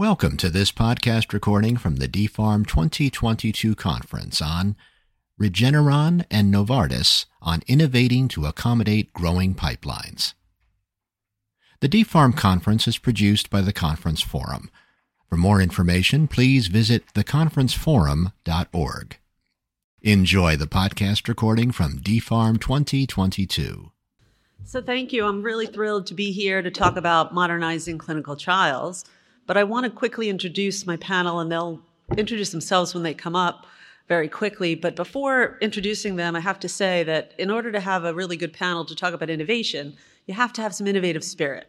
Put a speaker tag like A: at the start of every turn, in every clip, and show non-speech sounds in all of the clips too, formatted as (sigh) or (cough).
A: Welcome to this podcast recording from the DPHARM 2022 conference on Regeneron and Novartis on innovating to accommodate growing pipelines. The DPHARM conference is produced by the Conference Forum. For more information, please visit theconferenceforum.org. Enjoy the podcast recording from DPHARM 2022.
B: So, thank you. I'm really thrilled to be here to talk about modernizing clinical trials. But I want to quickly introduce my panel, and they'll introduce themselves when they come up very quickly. But before introducing them, I have to say that in order to have a really good panel to talk about innovation, you have to have some innovative spirit.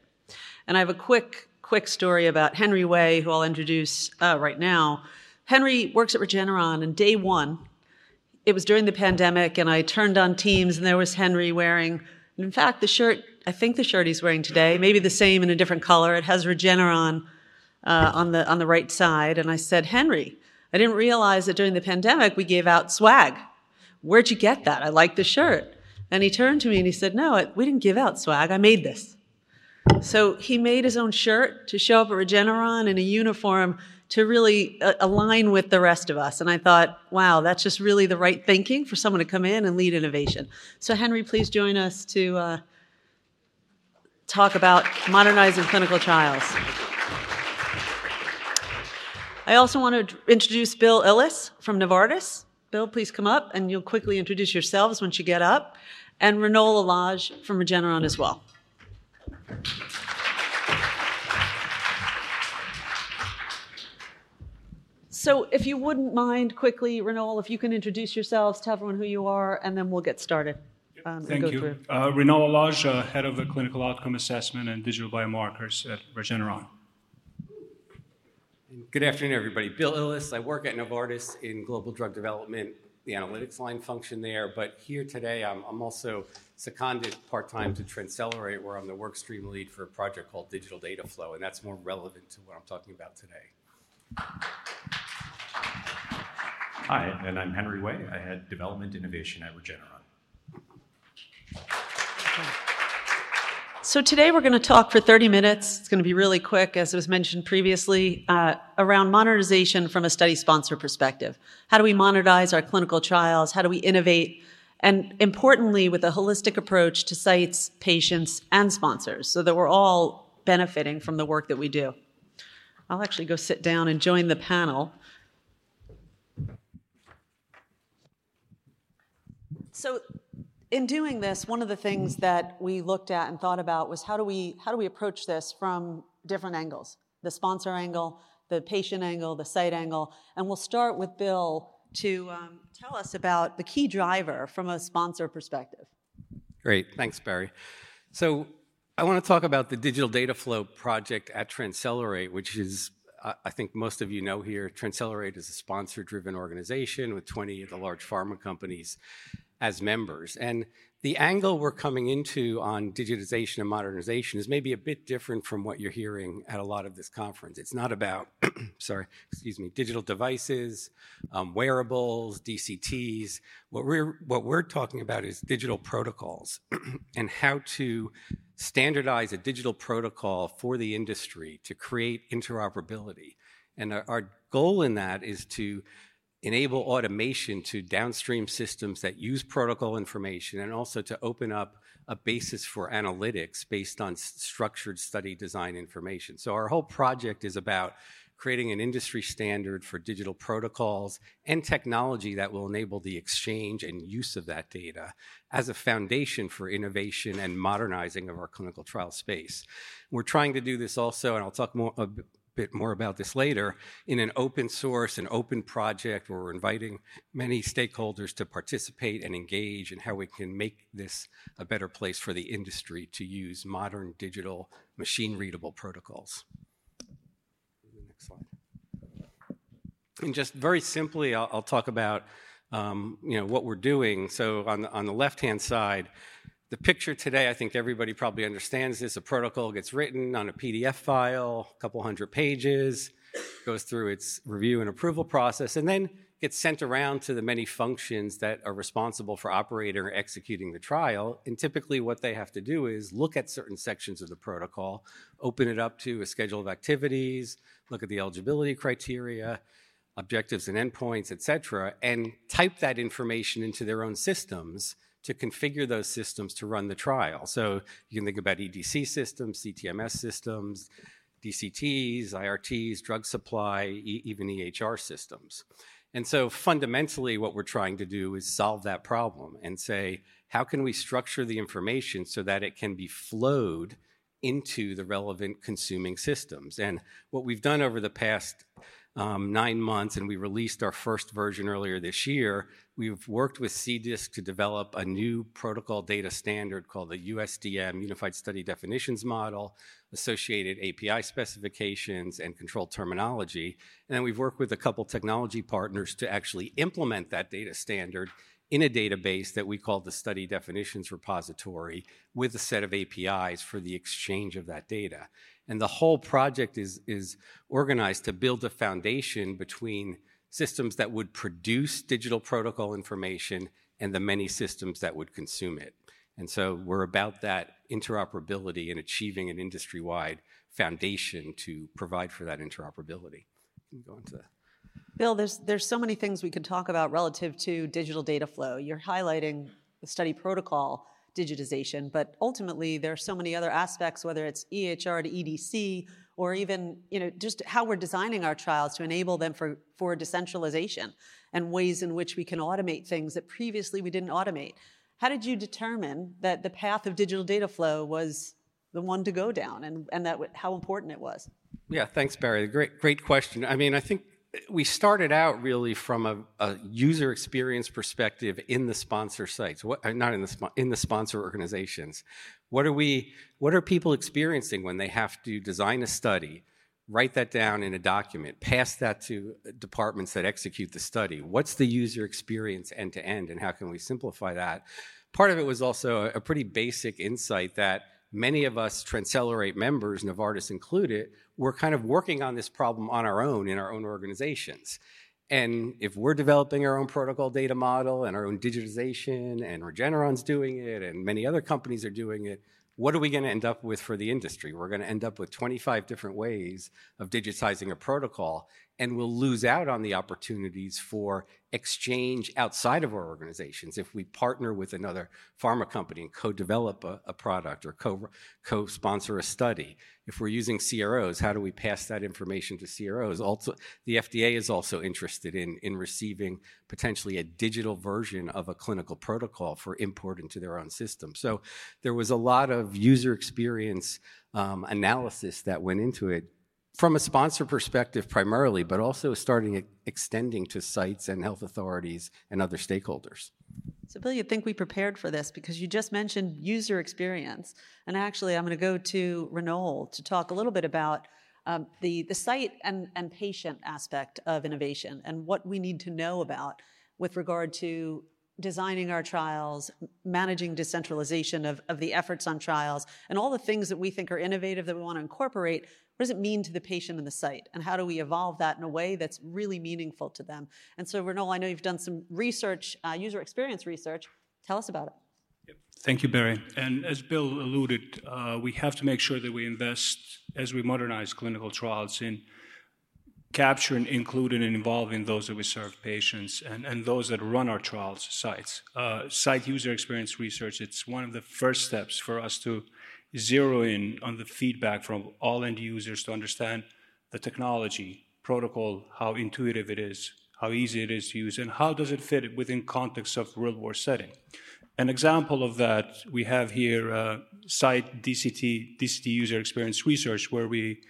B: And I have a quick, quick story about Henry Wei, who I'll introduce uh, right now. Henry works at Regeneron, and day one, it was during the pandemic, and I turned on Teams, and there was Henry wearing, in fact, the shirt, I think the shirt he's wearing today, maybe the same in a different color. It has Regeneron uh, on the on the right side, and I said, Henry, I didn't realize that during the pandemic we gave out swag. Where'd you get that? I like the shirt. And he turned to me and he said, No, we didn't give out swag. I made this. So he made his own shirt to show up at Regeneron in a uniform to really uh, align with the rest of us. And I thought, wow, that's just really the right thinking for someone to come in and lead innovation. So, Henry, please join us to uh, talk about modernizing clinical trials. I also want to introduce Bill Illis from Novartis. Bill, please come up and you'll quickly introduce yourselves once you get up. And Rinol Alaj from Regeneron as well. So, if you wouldn't mind quickly, Rinol, if you can introduce yourselves, tell everyone who you are, and then we'll get started.
C: Um, Thank you. Uh, Rinol Alaj, uh, Head of the Clinical Outcome Assessment and Digital Biomarkers at Regeneron.
D: Good afternoon, everybody. Bill Illis. I work at Novartis in global drug development, the analytics line function there. But here today, I'm, I'm also seconded part time to TransCelerate, where I'm the work stream lead for a project called Digital Data Flow, and that's more relevant to what I'm talking about today.
E: Hi, and I'm Henry Wei. I head development innovation at Regeneron.
B: So today we're going to talk for 30 minutes. It's going to be really quick, as was mentioned previously, uh, around monetization from a study sponsor perspective. How do we monetize our clinical trials? How do we innovate? And importantly, with a holistic approach to sites, patients, and sponsors, so that we're all benefiting from the work that we do. I'll actually go sit down and join the panel. So in doing this, one of the things that we looked at and thought about was how do we how do we approach this from different angles? The sponsor angle, the patient angle, the site angle, and we'll start with Bill to um, tell us about the key driver from a sponsor perspective.
D: Great, thanks, Bari. So I want to talk about the digital data flow project at TransCelerate, which is I think most of you know here, TransCelerate is a sponsor driven organization with 20 of the large pharma companies as members. And the angle we're coming into on digitization and modernization is maybe a bit different from what you're hearing at a lot of this conference. It's not about, (clears throat) sorry, excuse me, digital devices, um, wearables, DCTs. What we're what we're talking about is digital protocols (clears throat) and how to standardize a digital protocol for the industry to create interoperability. And our, our goal in that is to enable automation to downstream systems that use protocol information and also to open up a basis for analytics based on structured study design information. So our whole project is about creating an industry standard for digital protocols and technology that will enable the exchange and use of that data as a foundation for innovation and modernizing of our clinical trial space. We're trying to do this also, and I'll talk more bit more about this later, in an open source and open project where we're inviting many stakeholders to participate and engage in how we can make this a better place for the industry to use modern digital machine readable protocols. Next slide. And just very simply, I'll, I'll talk about um, you know what we're doing. So on the, on the left hand side, the picture today, I think everybody probably understands this. A protocol gets written on a PDF file, a couple hundred pages, goes through its review and approval process, and then gets sent around to the many functions that are responsible for operating or executing the trial. And typically, what they have to do is look at certain sections of the protocol, open it up to a schedule of activities, look at the eligibility criteria, objectives and endpoints, et cetera, and type that information into their own systems to configure those systems to run the trial. So you can think about EDC systems, CTMS systems, DCTs, IRTs, drug supply, e even EHR systems. And so fundamentally, what we're trying to do is solve that problem and say, how can we structure the information so that it can be flowed into the relevant consuming systems? And what we've done over the past um, nine months, and we released our first version earlier this year. We've worked with CDISC to develop a new protocol data standard called the USDM, Unified Study Definitions Model, associated API specifications, and controlled terminology. And then we've worked with a couple technology partners to actually implement that data standard in a database that we call the Study Definitions Repository with a set of APIs for the exchange of that data. And the whole project is, is organized to build a foundation between systems that would produce digital protocol information and the many systems that would consume it. And so we're about that interoperability and achieving an industry wide foundation to provide for that interoperability. Go into that.
B: Bill, there's, there's so many things we could talk about relative to digital data flow. You're highlighting the study protocol digitization, but ultimately there are so many other aspects, whether it's EHR to EDC, or even you know just how we're designing our trials to enable them for, for decentralization and ways in which we can automate things that previously we didn't automate. How did you determine that the path of digital data flow was the one to go down and, and that how important it was?
D: Yeah, thanks, Bari. Great, great question. I mean, I think we started out really from a, a, user experience perspective in the sponsor sites, what, uh, not in the in the sponsor organizations. What are we? What are people experiencing when they have to design a study, write that down in a document, pass that to departments that execute the study? What's the user experience end to end, and how can we simplify that? Part of it was also a, a pretty basic insight that many of us Transcelerate members, Novartis included, were kind of working on this problem on our own in our own organizations. And if we're developing our own protocol data model and our own digitization, and Regeneron's doing it, and many other companies are doing it, what are we going to end up with for the industry? We're going to end up with 25 different ways of digitizing a protocol, and we'll lose out on the opportunities for exchange outside of our organizations if we partner with another pharma company and co-develop a, a product or co- co-sponsor a study. If we're using cros how do we pass that information to cros also the fda is also interested in, in receiving potentially a digital version of a clinical protocol for import into their own system. So there was a lot of user experience um, analysis that went into it from a sponsor perspective primarily, but also starting extending to sites and health authorities and other stakeholders.
B: So, Bill, you'd think we prepared for this because you just mentioned user experience. And actually, I'm going to go to Rinol to talk a little bit about um, the, the site and, and patient aspect of innovation and what we need to know about with regard to designing our trials, managing decentralization of, of the efforts on trials, and all the things that we think are innovative that we want to incorporate. What does it mean to the patient and the site? And how do we evolve that in a way that's really meaningful to them? And so, Rinol, I know you've done some research, uh, user experience research. Tell us about it.
C: Thank you, Bari. And as Bill alluded, uh, we have to make sure that we invest as we modernize clinical trials in capturing, including, and involving those that we serve patients and, and those that run our trials sites. Uh, site user experience research, it's one of the first steps for us to zero in on the feedback from all end users to understand the technology, protocol, how intuitive it is, how easy it is to use, and how does it fit within context of real world setting. An example of that we have here, uh, site DCT, DCT user experience research, where we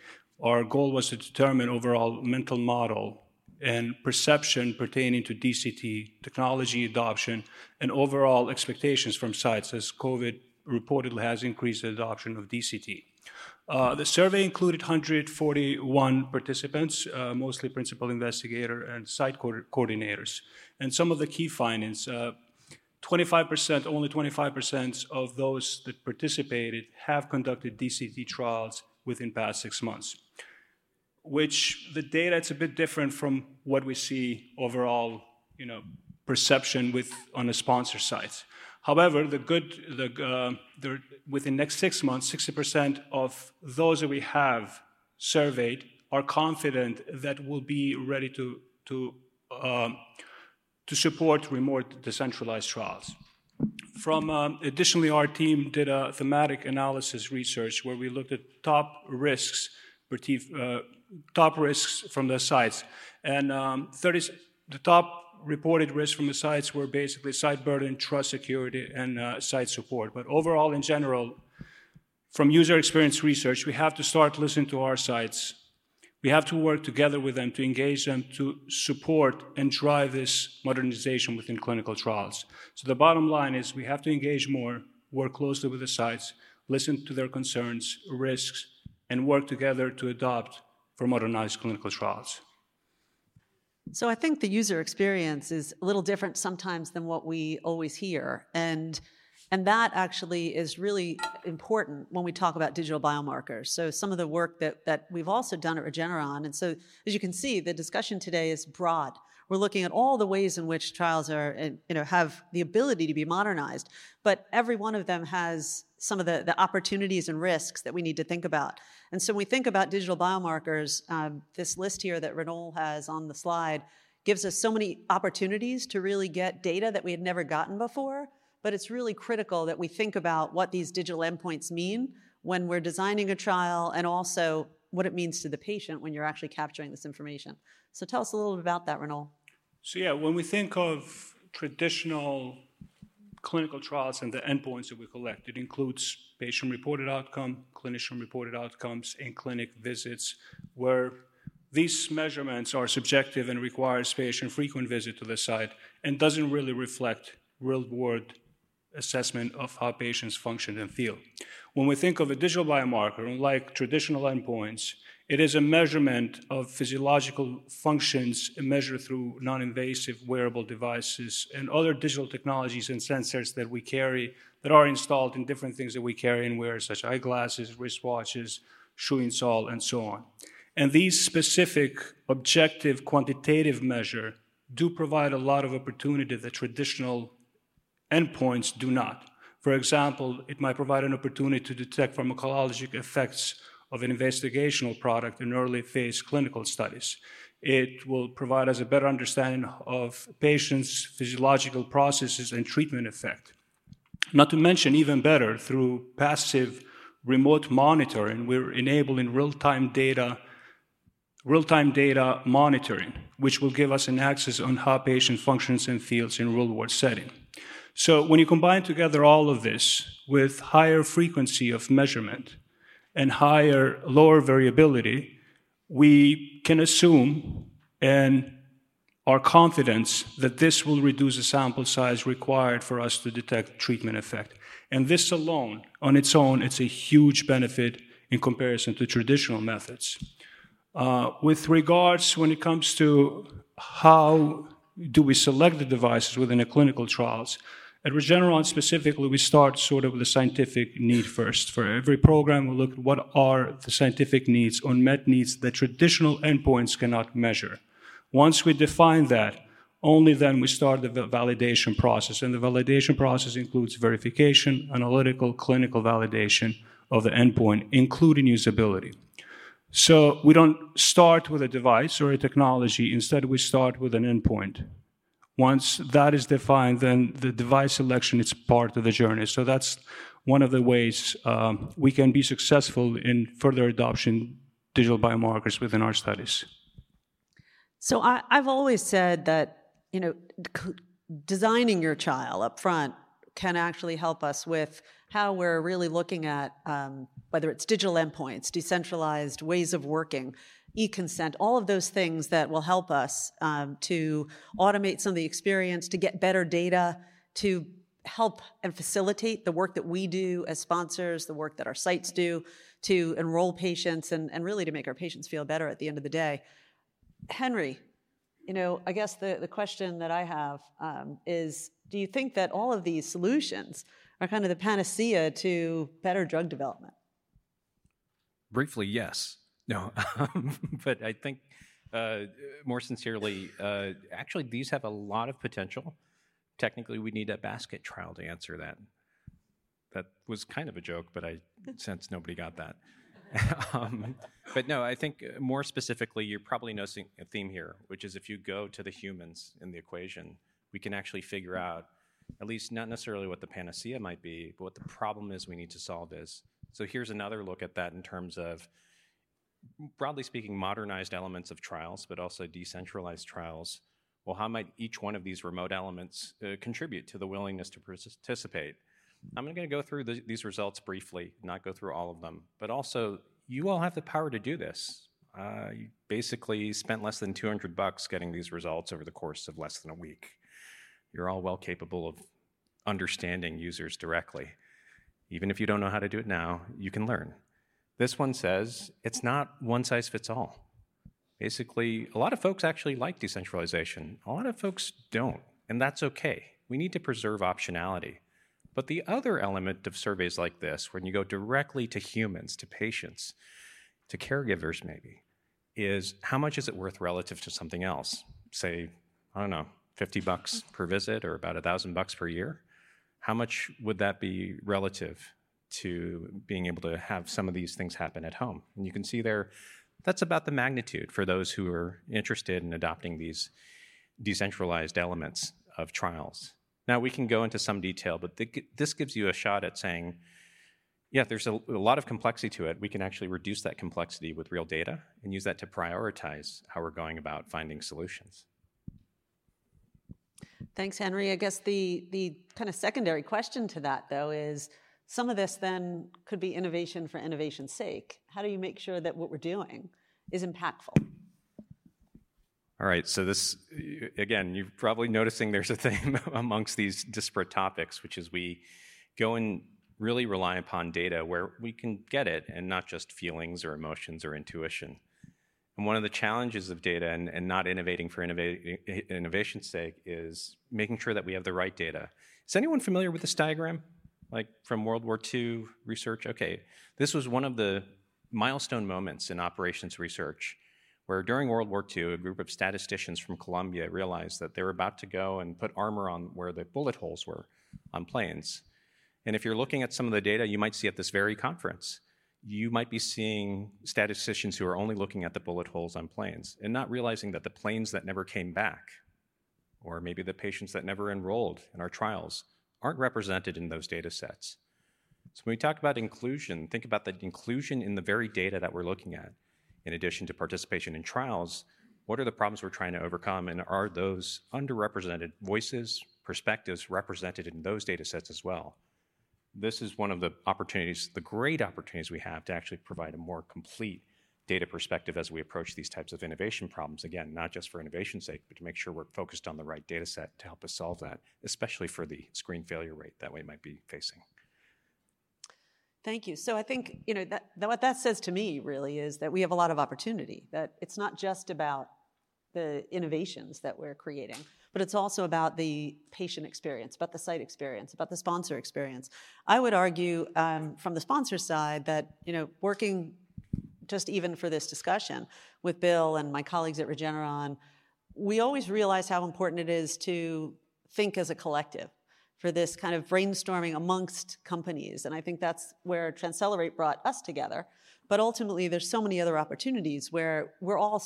C: our goal was to determine overall mental model and perception pertaining to DCT, technology adoption, and overall expectations from sites as COVID reportedly has increased the adoption of DCT. Uh, the survey included 141 participants, uh, mostly principal investigator and site co- coordinators. And some of the key findings 25%, uh, only 25% of those that participated have conducted DCT trials within past six months which the data it's a bit different from what we see overall, you know, perception with on the sponsor sites. However, the good, the, uh, the within next six months, 60% of those that we have surveyed are confident that we'll be ready to, to, um, to support remote decentralized trials. From um, additionally, our team did a thematic analysis research where we looked at top risks, uh, top risks from the sites, and um, 30, the top reported risks from the sites were basically site burden, trust security, and uh, site support. But overall, in general, from user experience research, we have to start listening to our sites. We have to work together with them to engage them to support and drive this modernization within clinical trials. So the bottom line is we have to engage more, work closely with the sites, listen to their concerns, risks, and work together to adopt for modernized clinical trials.
B: So I think the user experience is a little different sometimes than what we always hear. And and that actually is really important when we talk about digital biomarkers. So some of the work that, that we've also done at Regeneron, and so as you can see, the discussion today is broad. We're looking at all the ways in which trials are, you know, have the ability to be modernized, but every one of them has some of the, the opportunities and risks that we need to think about. And so when we think about digital biomarkers, um, this list here that Rinol has on the slide gives us so many opportunities to really get data that we had never gotten before but it's really critical that we think about what these digital endpoints mean when we're designing a trial and also what it means to the patient when you're actually capturing this information. So tell us a little bit about that, Rinol.
C: So yeah, when we think of traditional clinical trials and the endpoints that we collect, it includes patient-reported outcome, clinician-reported outcomes, and clinic visits, where these measurements are subjective and requires patient frequent visit to the site and doesn't really reflect real-world assessment of how patients function and feel. When we think of a digital biomarker, unlike traditional endpoints, it is a measurement of physiological functions measured through non invasive wearable devices and other digital technologies and sensors that we carry that are installed in different things that we carry and wear, such as eyeglasses, wristwatches, shoe insole, and so on. And these specific objective quantitative measure do provide a lot of opportunity that traditional endpoints do not. For example, it might provide an opportunity to detect pharmacologic effects of an investigational product in early phase clinical studies. It will provide us a better understanding of patients' physiological processes and treatment effect. Not to mention, even better, through passive remote monitoring, we're enabling real time data real-time data monitoring, which will give us an access on how patient functions and feels in real-world setting. So when you combine together all of this with higher frequency of measurement and higher lower variability, we can assume and are confident that this will reduce the sample size required for us to detect treatment effect. And this alone, on its own, it's a huge benefit in comparison to traditional methods. Uh, with regards when it comes to how do we select the devices within the clinical trials, at Regeneron specifically, we start sort of with the scientific need first. For every program, we look at what are the scientific needs, unmet needs that traditional endpoints cannot measure. Once we define that, only then we start the validation process. And the validation process includes verification, analytical, clinical validation of the endpoint, including usability. So we don't start with a device or a technology. Instead, we start with an endpoint. Once that is defined, then the device selection is part of the journey. So that's one of the ways um, we can be successful in further adoption digital biomarkers within our studies.
B: So I, have always said that you know designing your trial up front can actually help us with how we're really looking at um, whether it's digital endpoints, decentralized ways of working, e-consent, all of those things that will help us um, to automate some of the experience, to get better data, to help and facilitate the work that we do as sponsors, the work that our sites do, to enroll patients and, and really to make our patients feel better at the end of the day. Henry, you know, I guess the, the question that I have um, is do you think that all of these solutions are kind of the panacea to better drug development?
F: Briefly, yes. No, (laughs) but I think uh, more sincerely, uh, actually, these have a lot of potential. Technically, we need a basket trial to answer that. That was kind of a joke, but I (laughs) sense nobody got that. (laughs) um, but no, I think uh, more specifically, you're probably noticing a theme here, which is if you go to the humans in the equation, we can actually figure out, at least not necessarily what the panacea might be, but what the problem is we need to solve is. So here's another look at that in terms of, broadly speaking, modernized elements of trials, but also decentralized trials. Well, how might each one of these remote elements uh, contribute to the willingness to participate? I'm going to go through the, these results briefly, not go through all of them, but also you all have the power to do this. Uh, you basically spent less than 200 bucks getting these results over the course of less than a week. You're all well capable of understanding users directly. Even if you don't know how to do it now, you can learn. This one says it's not one size fits all. Basically, a lot of folks actually like decentralization, a lot of folks don't, and that's okay. We need to preserve optionality. But the other element of surveys like this, when you go directly to humans, to patients, to caregivers maybe, is how much is it worth relative to something else? Say, I don't know, 50 bucks per visit or about a thousand bucks per year? How much would that be relative to being able to have some of these things happen at home? And you can see there, that's about the magnitude for those who are interested in adopting these decentralized elements of trials. Now, we can go into some detail, but this gives you a shot at saying, yeah, there's a, a, lot of complexity to it. We can actually reduce that complexity with real data and use that to prioritize how we're going about finding solutions.
B: Thanks, Henry. I guess the, the kind of secondary question to that, though, is some of this then could be innovation for innovation's sake. How do you make sure that what we're doing is impactful?
F: All right, so this, again, you're probably noticing there's a theme (laughs) amongst these disparate topics, which is we go and really rely upon data where we can get it and not just feelings or emotions or intuition. And one of the challenges of data and, and not innovating for innova- innovation's sake is making sure that we have the right data. Is anyone familiar with this diagram? Like from World War II research? Okay, this was one of the milestone moments in operations research where during World War II, a group of statisticians from Columbia realized that they were about to go and put armor on where the bullet holes were on planes. And if you're looking at some of the data you might see at this very conference, you might be seeing statisticians who are only looking at the bullet holes on planes and not realizing that the planes that never came back, or maybe the patients that never enrolled in our trials, aren't represented in those data sets. So when we talk about inclusion, think about the inclusion in the very data that we're looking at in addition to participation in trials, what are the problems we're trying to overcome, and are those underrepresented voices, perspectives represented in those data sets as well? This is one of the opportunities, the great opportunities we have to actually provide a more complete data perspective as we approach these types of innovation problems. Again, not just for innovation's sake, but to make sure we're focused on the right data set to help us solve that, especially for the screen failure rate that we might be facing.
B: Thank you. So I think you know that, that, what that says to me really is that we have a lot of opportunity. That it's not just about the innovations that we're creating, but it's also about the patient experience, about the site experience, about the sponsor experience. I would argue um, from the sponsor side that you know working just even for this discussion with Bill and my colleagues at Regeneron, we always realize how important it is to think as a collective for this kind of brainstorming amongst companies. And I think that's where Transcelerate brought us together. But ultimately, there's so many other opportunities where we're all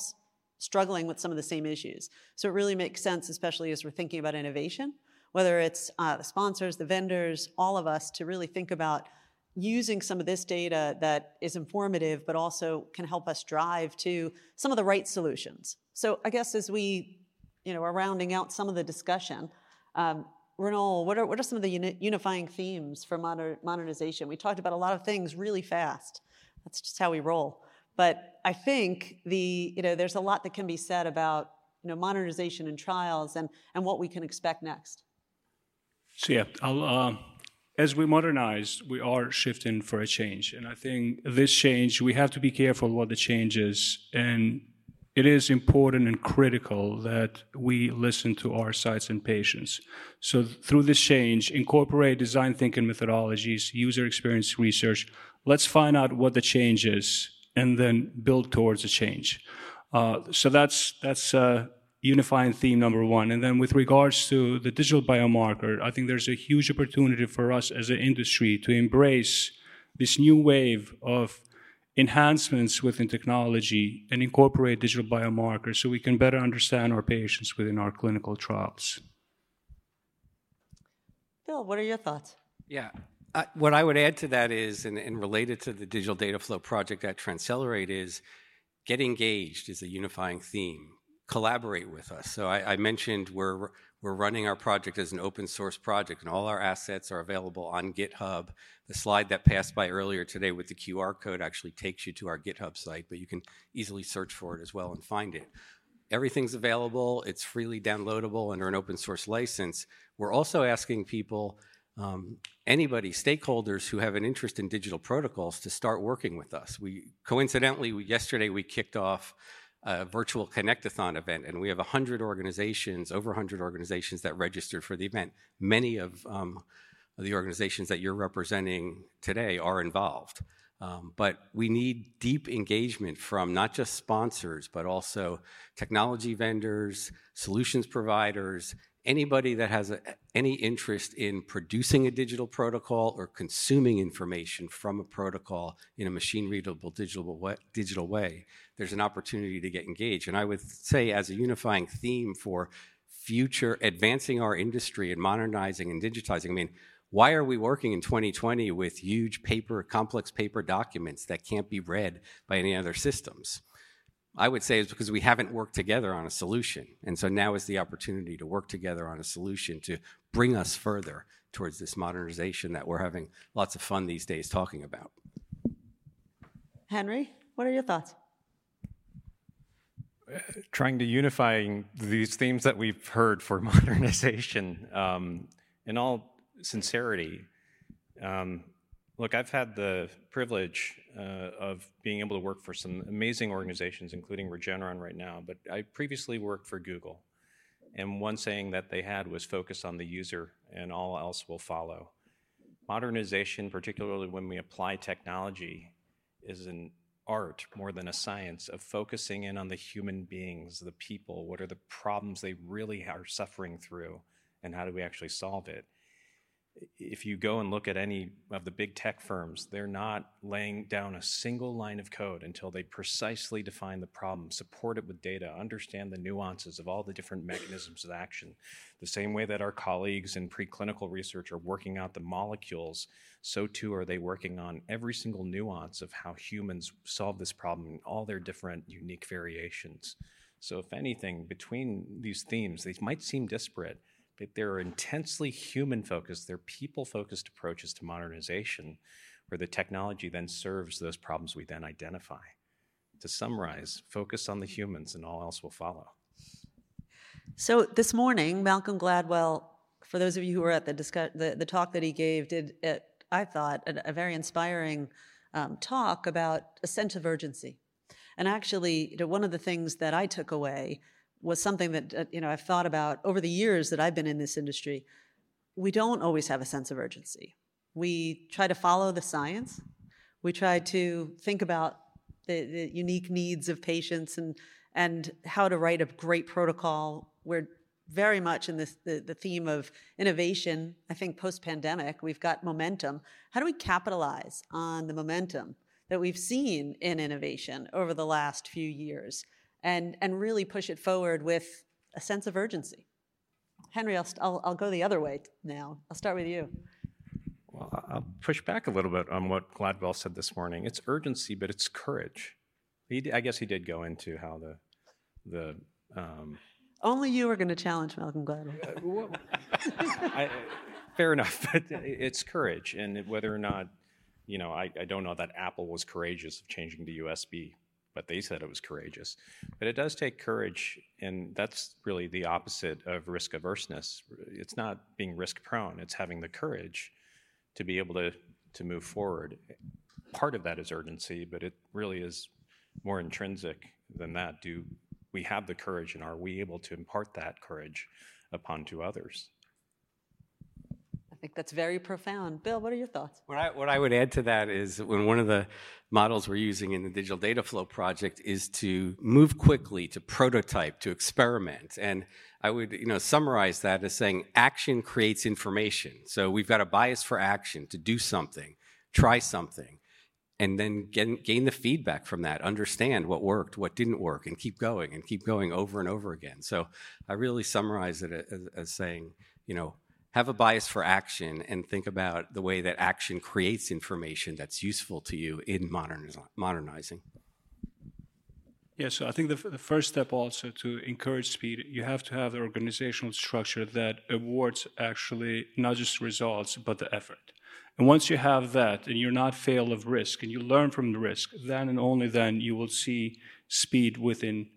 B: struggling with some of the same issues. So it really makes sense, especially as we're thinking about innovation, whether it's uh, the sponsors, the vendors, all of us, to really think about using some of this data that is informative, but also can help us drive to some of the right solutions. So I guess as we, you know, are rounding out some of the discussion, um, what are, what are some of the uni- unifying themes for moder- modernization? We talked about a lot of things really fast. That's just how we roll. But I think the, you know, there's a lot that can be said about you know, modernization and trials and, and what we can expect next.
C: So yeah, I'll, uh, as we modernize, we are shifting for a change. And I think this change, we have to be careful what the change is and it is important and critical that we listen to our sites and patients. So through this change, incorporate design thinking methodologies, user experience research. Let's find out what the change is and then build towards a change. Uh, so that's that's uh, unifying theme number one. And then with regards to the digital biomarker, I think there's a huge opportunity for us as an industry to embrace this new wave of enhancements within technology and incorporate digital biomarkers so we can better understand our patients within our clinical trials.
B: Bill, what are your thoughts?
D: Yeah. Uh, what I would add to that is, and, and, related to the digital data flow project at Transcelerate, is get engaged is a unifying theme. Collaborate with us. So I, I mentioned we're we're running our project as an open source project, and all our assets are available on GitHub. The slide that passed by earlier today with the QR code actually takes you to our GitHub site, but you can easily search for it as well and find it. Everything's available, it's freely downloadable under an open source license. We're also asking people, um, anybody, stakeholders who have an interest in digital protocols, to start working with us. We coincidentally, yesterday we kicked off a virtual Connectathon event, and we have 100 organizations, over 100 organizations that registered for the event. Many of um, the organizations that you're representing today are involved. Um, but we need deep engagement from not just sponsors, but also technology vendors, solutions providers, anybody that has a, any interest in producing a digital protocol or consuming information from a protocol in a machine readable digital digital way, there's an opportunity to get engaged. And I would say, as a unifying theme for future advancing our industry and modernizing and digitizing, I mean, why are we working in 2020 with huge paper, complex paper documents that can't be read by any other systems? I would say is because we haven't worked together on a solution. And so now is the opportunity to work together on a solution to bring us further towards this modernization that we're having lots of fun these days talking about.
B: Henry, what are your thoughts?
F: trying to unify these themes that we've heard for (laughs) modernization um, in all sincerity. Um, Look, I've had the privilege uh, of being able to work for some amazing organizations, including Regeneron right now, but I previously worked for Google. And one saying that they had was focus on the user and all else will follow. Modernization, particularly when we apply technology, is an art more than a science of focusing in on the human beings, the people, what are the problems they really are suffering through, and how do we actually solve it if you go and look at any of the big tech firms, they're not laying down a single line of code until they precisely define the problem, support it with data, understand the nuances of all the different mechanisms of action. The same way that our colleagues in preclinical research are working out the molecules, so too are they working on every single nuance of how humans solve this problem in all their different unique variations. So, if anything, between these themes, they might seem disparate but they're intensely human focused, they're people focused approaches to modernization where the technology then serves those problems we then identify. To summarize, focus on the humans and all else will follow.
B: So this morning, Malcolm Gladwell, for those of you who were at the, discuss- the, the talk that he gave, did, it, I thought, a, a very inspiring um, talk about a sense of urgency. And actually, you know, one of the things that I took away was something that uh, you know I've thought about over the years that I've been in this industry. We don't always have a sense of urgency. We try to follow the science. We try to think about the, the unique needs of patients and and how to write a great protocol. We're very much in this the, the theme of innovation. I think post pandemic we've got momentum. How do we capitalize on the momentum that we've seen in innovation over the last few years? And, and really push it forward with a sense of urgency. Henry, I'll, I'll, I'll go the other way now. I'll start with you.
F: Well, I'll push back a little bit on what Gladwell said this morning. It's urgency, but it's courage. He, I guess he did go into how the the um,
B: only you are going to challenge Malcolm Gladwell. Uh, well,
F: I, fair enough, but it's courage, and whether or not you know, I, I don't know that Apple was courageous of changing to USB but they said it was courageous. But it does take courage, and that's really the opposite of risk averseness. It's not being risk prone, it's having the courage to be able to, to move forward. Part of that is urgency, but it really is more intrinsic than that. Do we have the courage, and are we able to impart that courage upon to others?
B: That's very profound. Bill, what are your thoughts?
D: What I, what I would add to that is when one of the models we're using in the digital data flow project is to move quickly, to prototype, to experiment. And I would you know, summarize that as saying action creates information. So we've got a bias for action, to do something, try something. and then gain, gain the feedback from that, understand what worked, what didn't work, and keep going and keep going over and over again. So I really summarize it as, as saying, you know, have a bias for action and think about the way that action creates information that's useful to you in moderniz- modernizing.
C: Yeah, so I think the, the first step also to encourage speed, you have to have the organizational structure that awards actually not just results, but the effort. And once you have that and you're not fail of risk and you learn from the risk, then and only then you will see speed within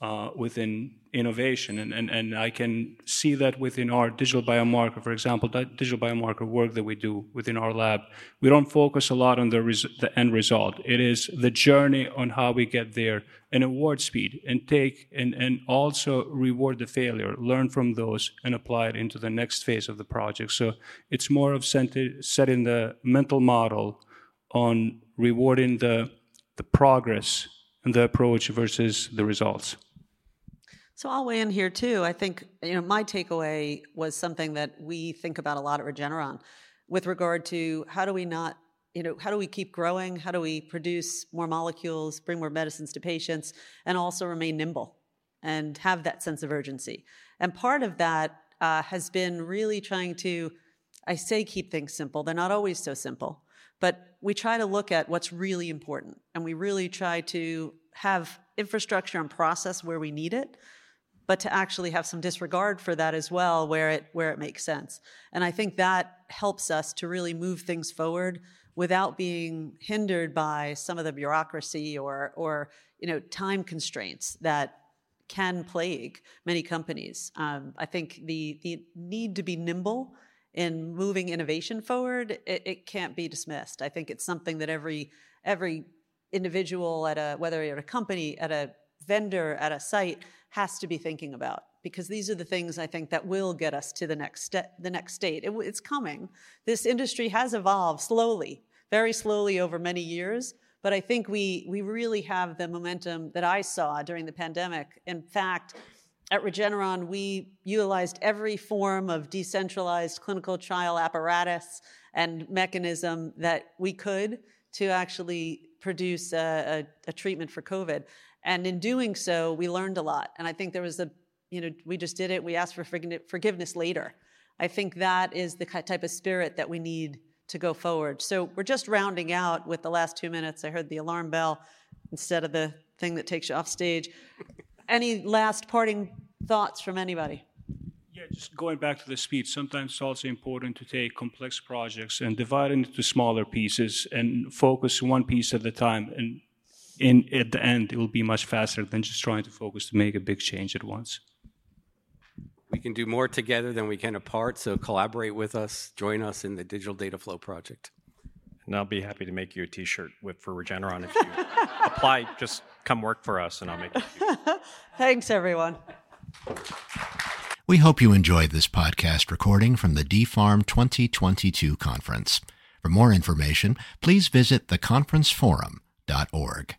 C: uh, within innovation. And, and, and I can see that within our digital biomarker, for example, that digital biomarker work that we do within our lab. We don't focus a lot on the, res- the end result. It is the journey on how we get there and award speed and take and, and also reward the failure, learn from those and apply it into the next phase of the project. So it's more of setting the mental model on rewarding the, the progress and the approach versus the results.
B: So I'll weigh in here too. I think you know my takeaway was something that we think about a lot at Regeneron, with regard to how do we not you know how do we keep growing? How do we produce more molecules, bring more medicines to patients, and also remain nimble and have that sense of urgency? And part of that uh, has been really trying to, I say, keep things simple. They're not always so simple, but we try to look at what's really important, and we really try to have infrastructure and process where we need it but to actually have some disregard for that as well where it where it makes sense. And i think that helps us to really move things forward without being hindered by some of the bureaucracy or or you know time constraints that can plague many companies. Um, i think the the need to be nimble in moving innovation forward it, it can't be dismissed. I think it's something that every every individual at a whether you're at a company at a vendor at a site has to be thinking about because these are the things I think that will get us to the next step, the next state. It, it's coming. This industry has evolved slowly, very slowly over many years, but I think we we really have the momentum that I saw during the pandemic. In fact, at Regeneron, we utilized every form of decentralized clinical trial apparatus and mechanism that we could to actually produce a, a, a treatment for COVID. And in doing so, we learned a lot. And I think there was a, you know, we just did it. We asked for forgiveness later. I think that is the type of spirit that we need to go forward. So we're just rounding out with the last two minutes. I heard the alarm bell instead of the thing that takes you off stage. Any last parting thoughts from anybody?
C: Yeah, just going back to the speech, sometimes it's also important to take complex projects and divide it into smaller pieces and focus one piece at a time. And in at the end, it will be much faster than just trying to focus to make a big change at once.
D: We can do more together than we can apart, so collaborate with us, join us in the Digital Data Flow project.
F: And I'll be happy to make you a T-shirt with for Regeneron if you (laughs) apply. Just come work for us, and I'll make. it. (laughs)
B: Thanks, everyone.
A: We hope you enjoyed this podcast recording from the DPHARM 2022 conference. For more information, please visit theconferenceforum.org.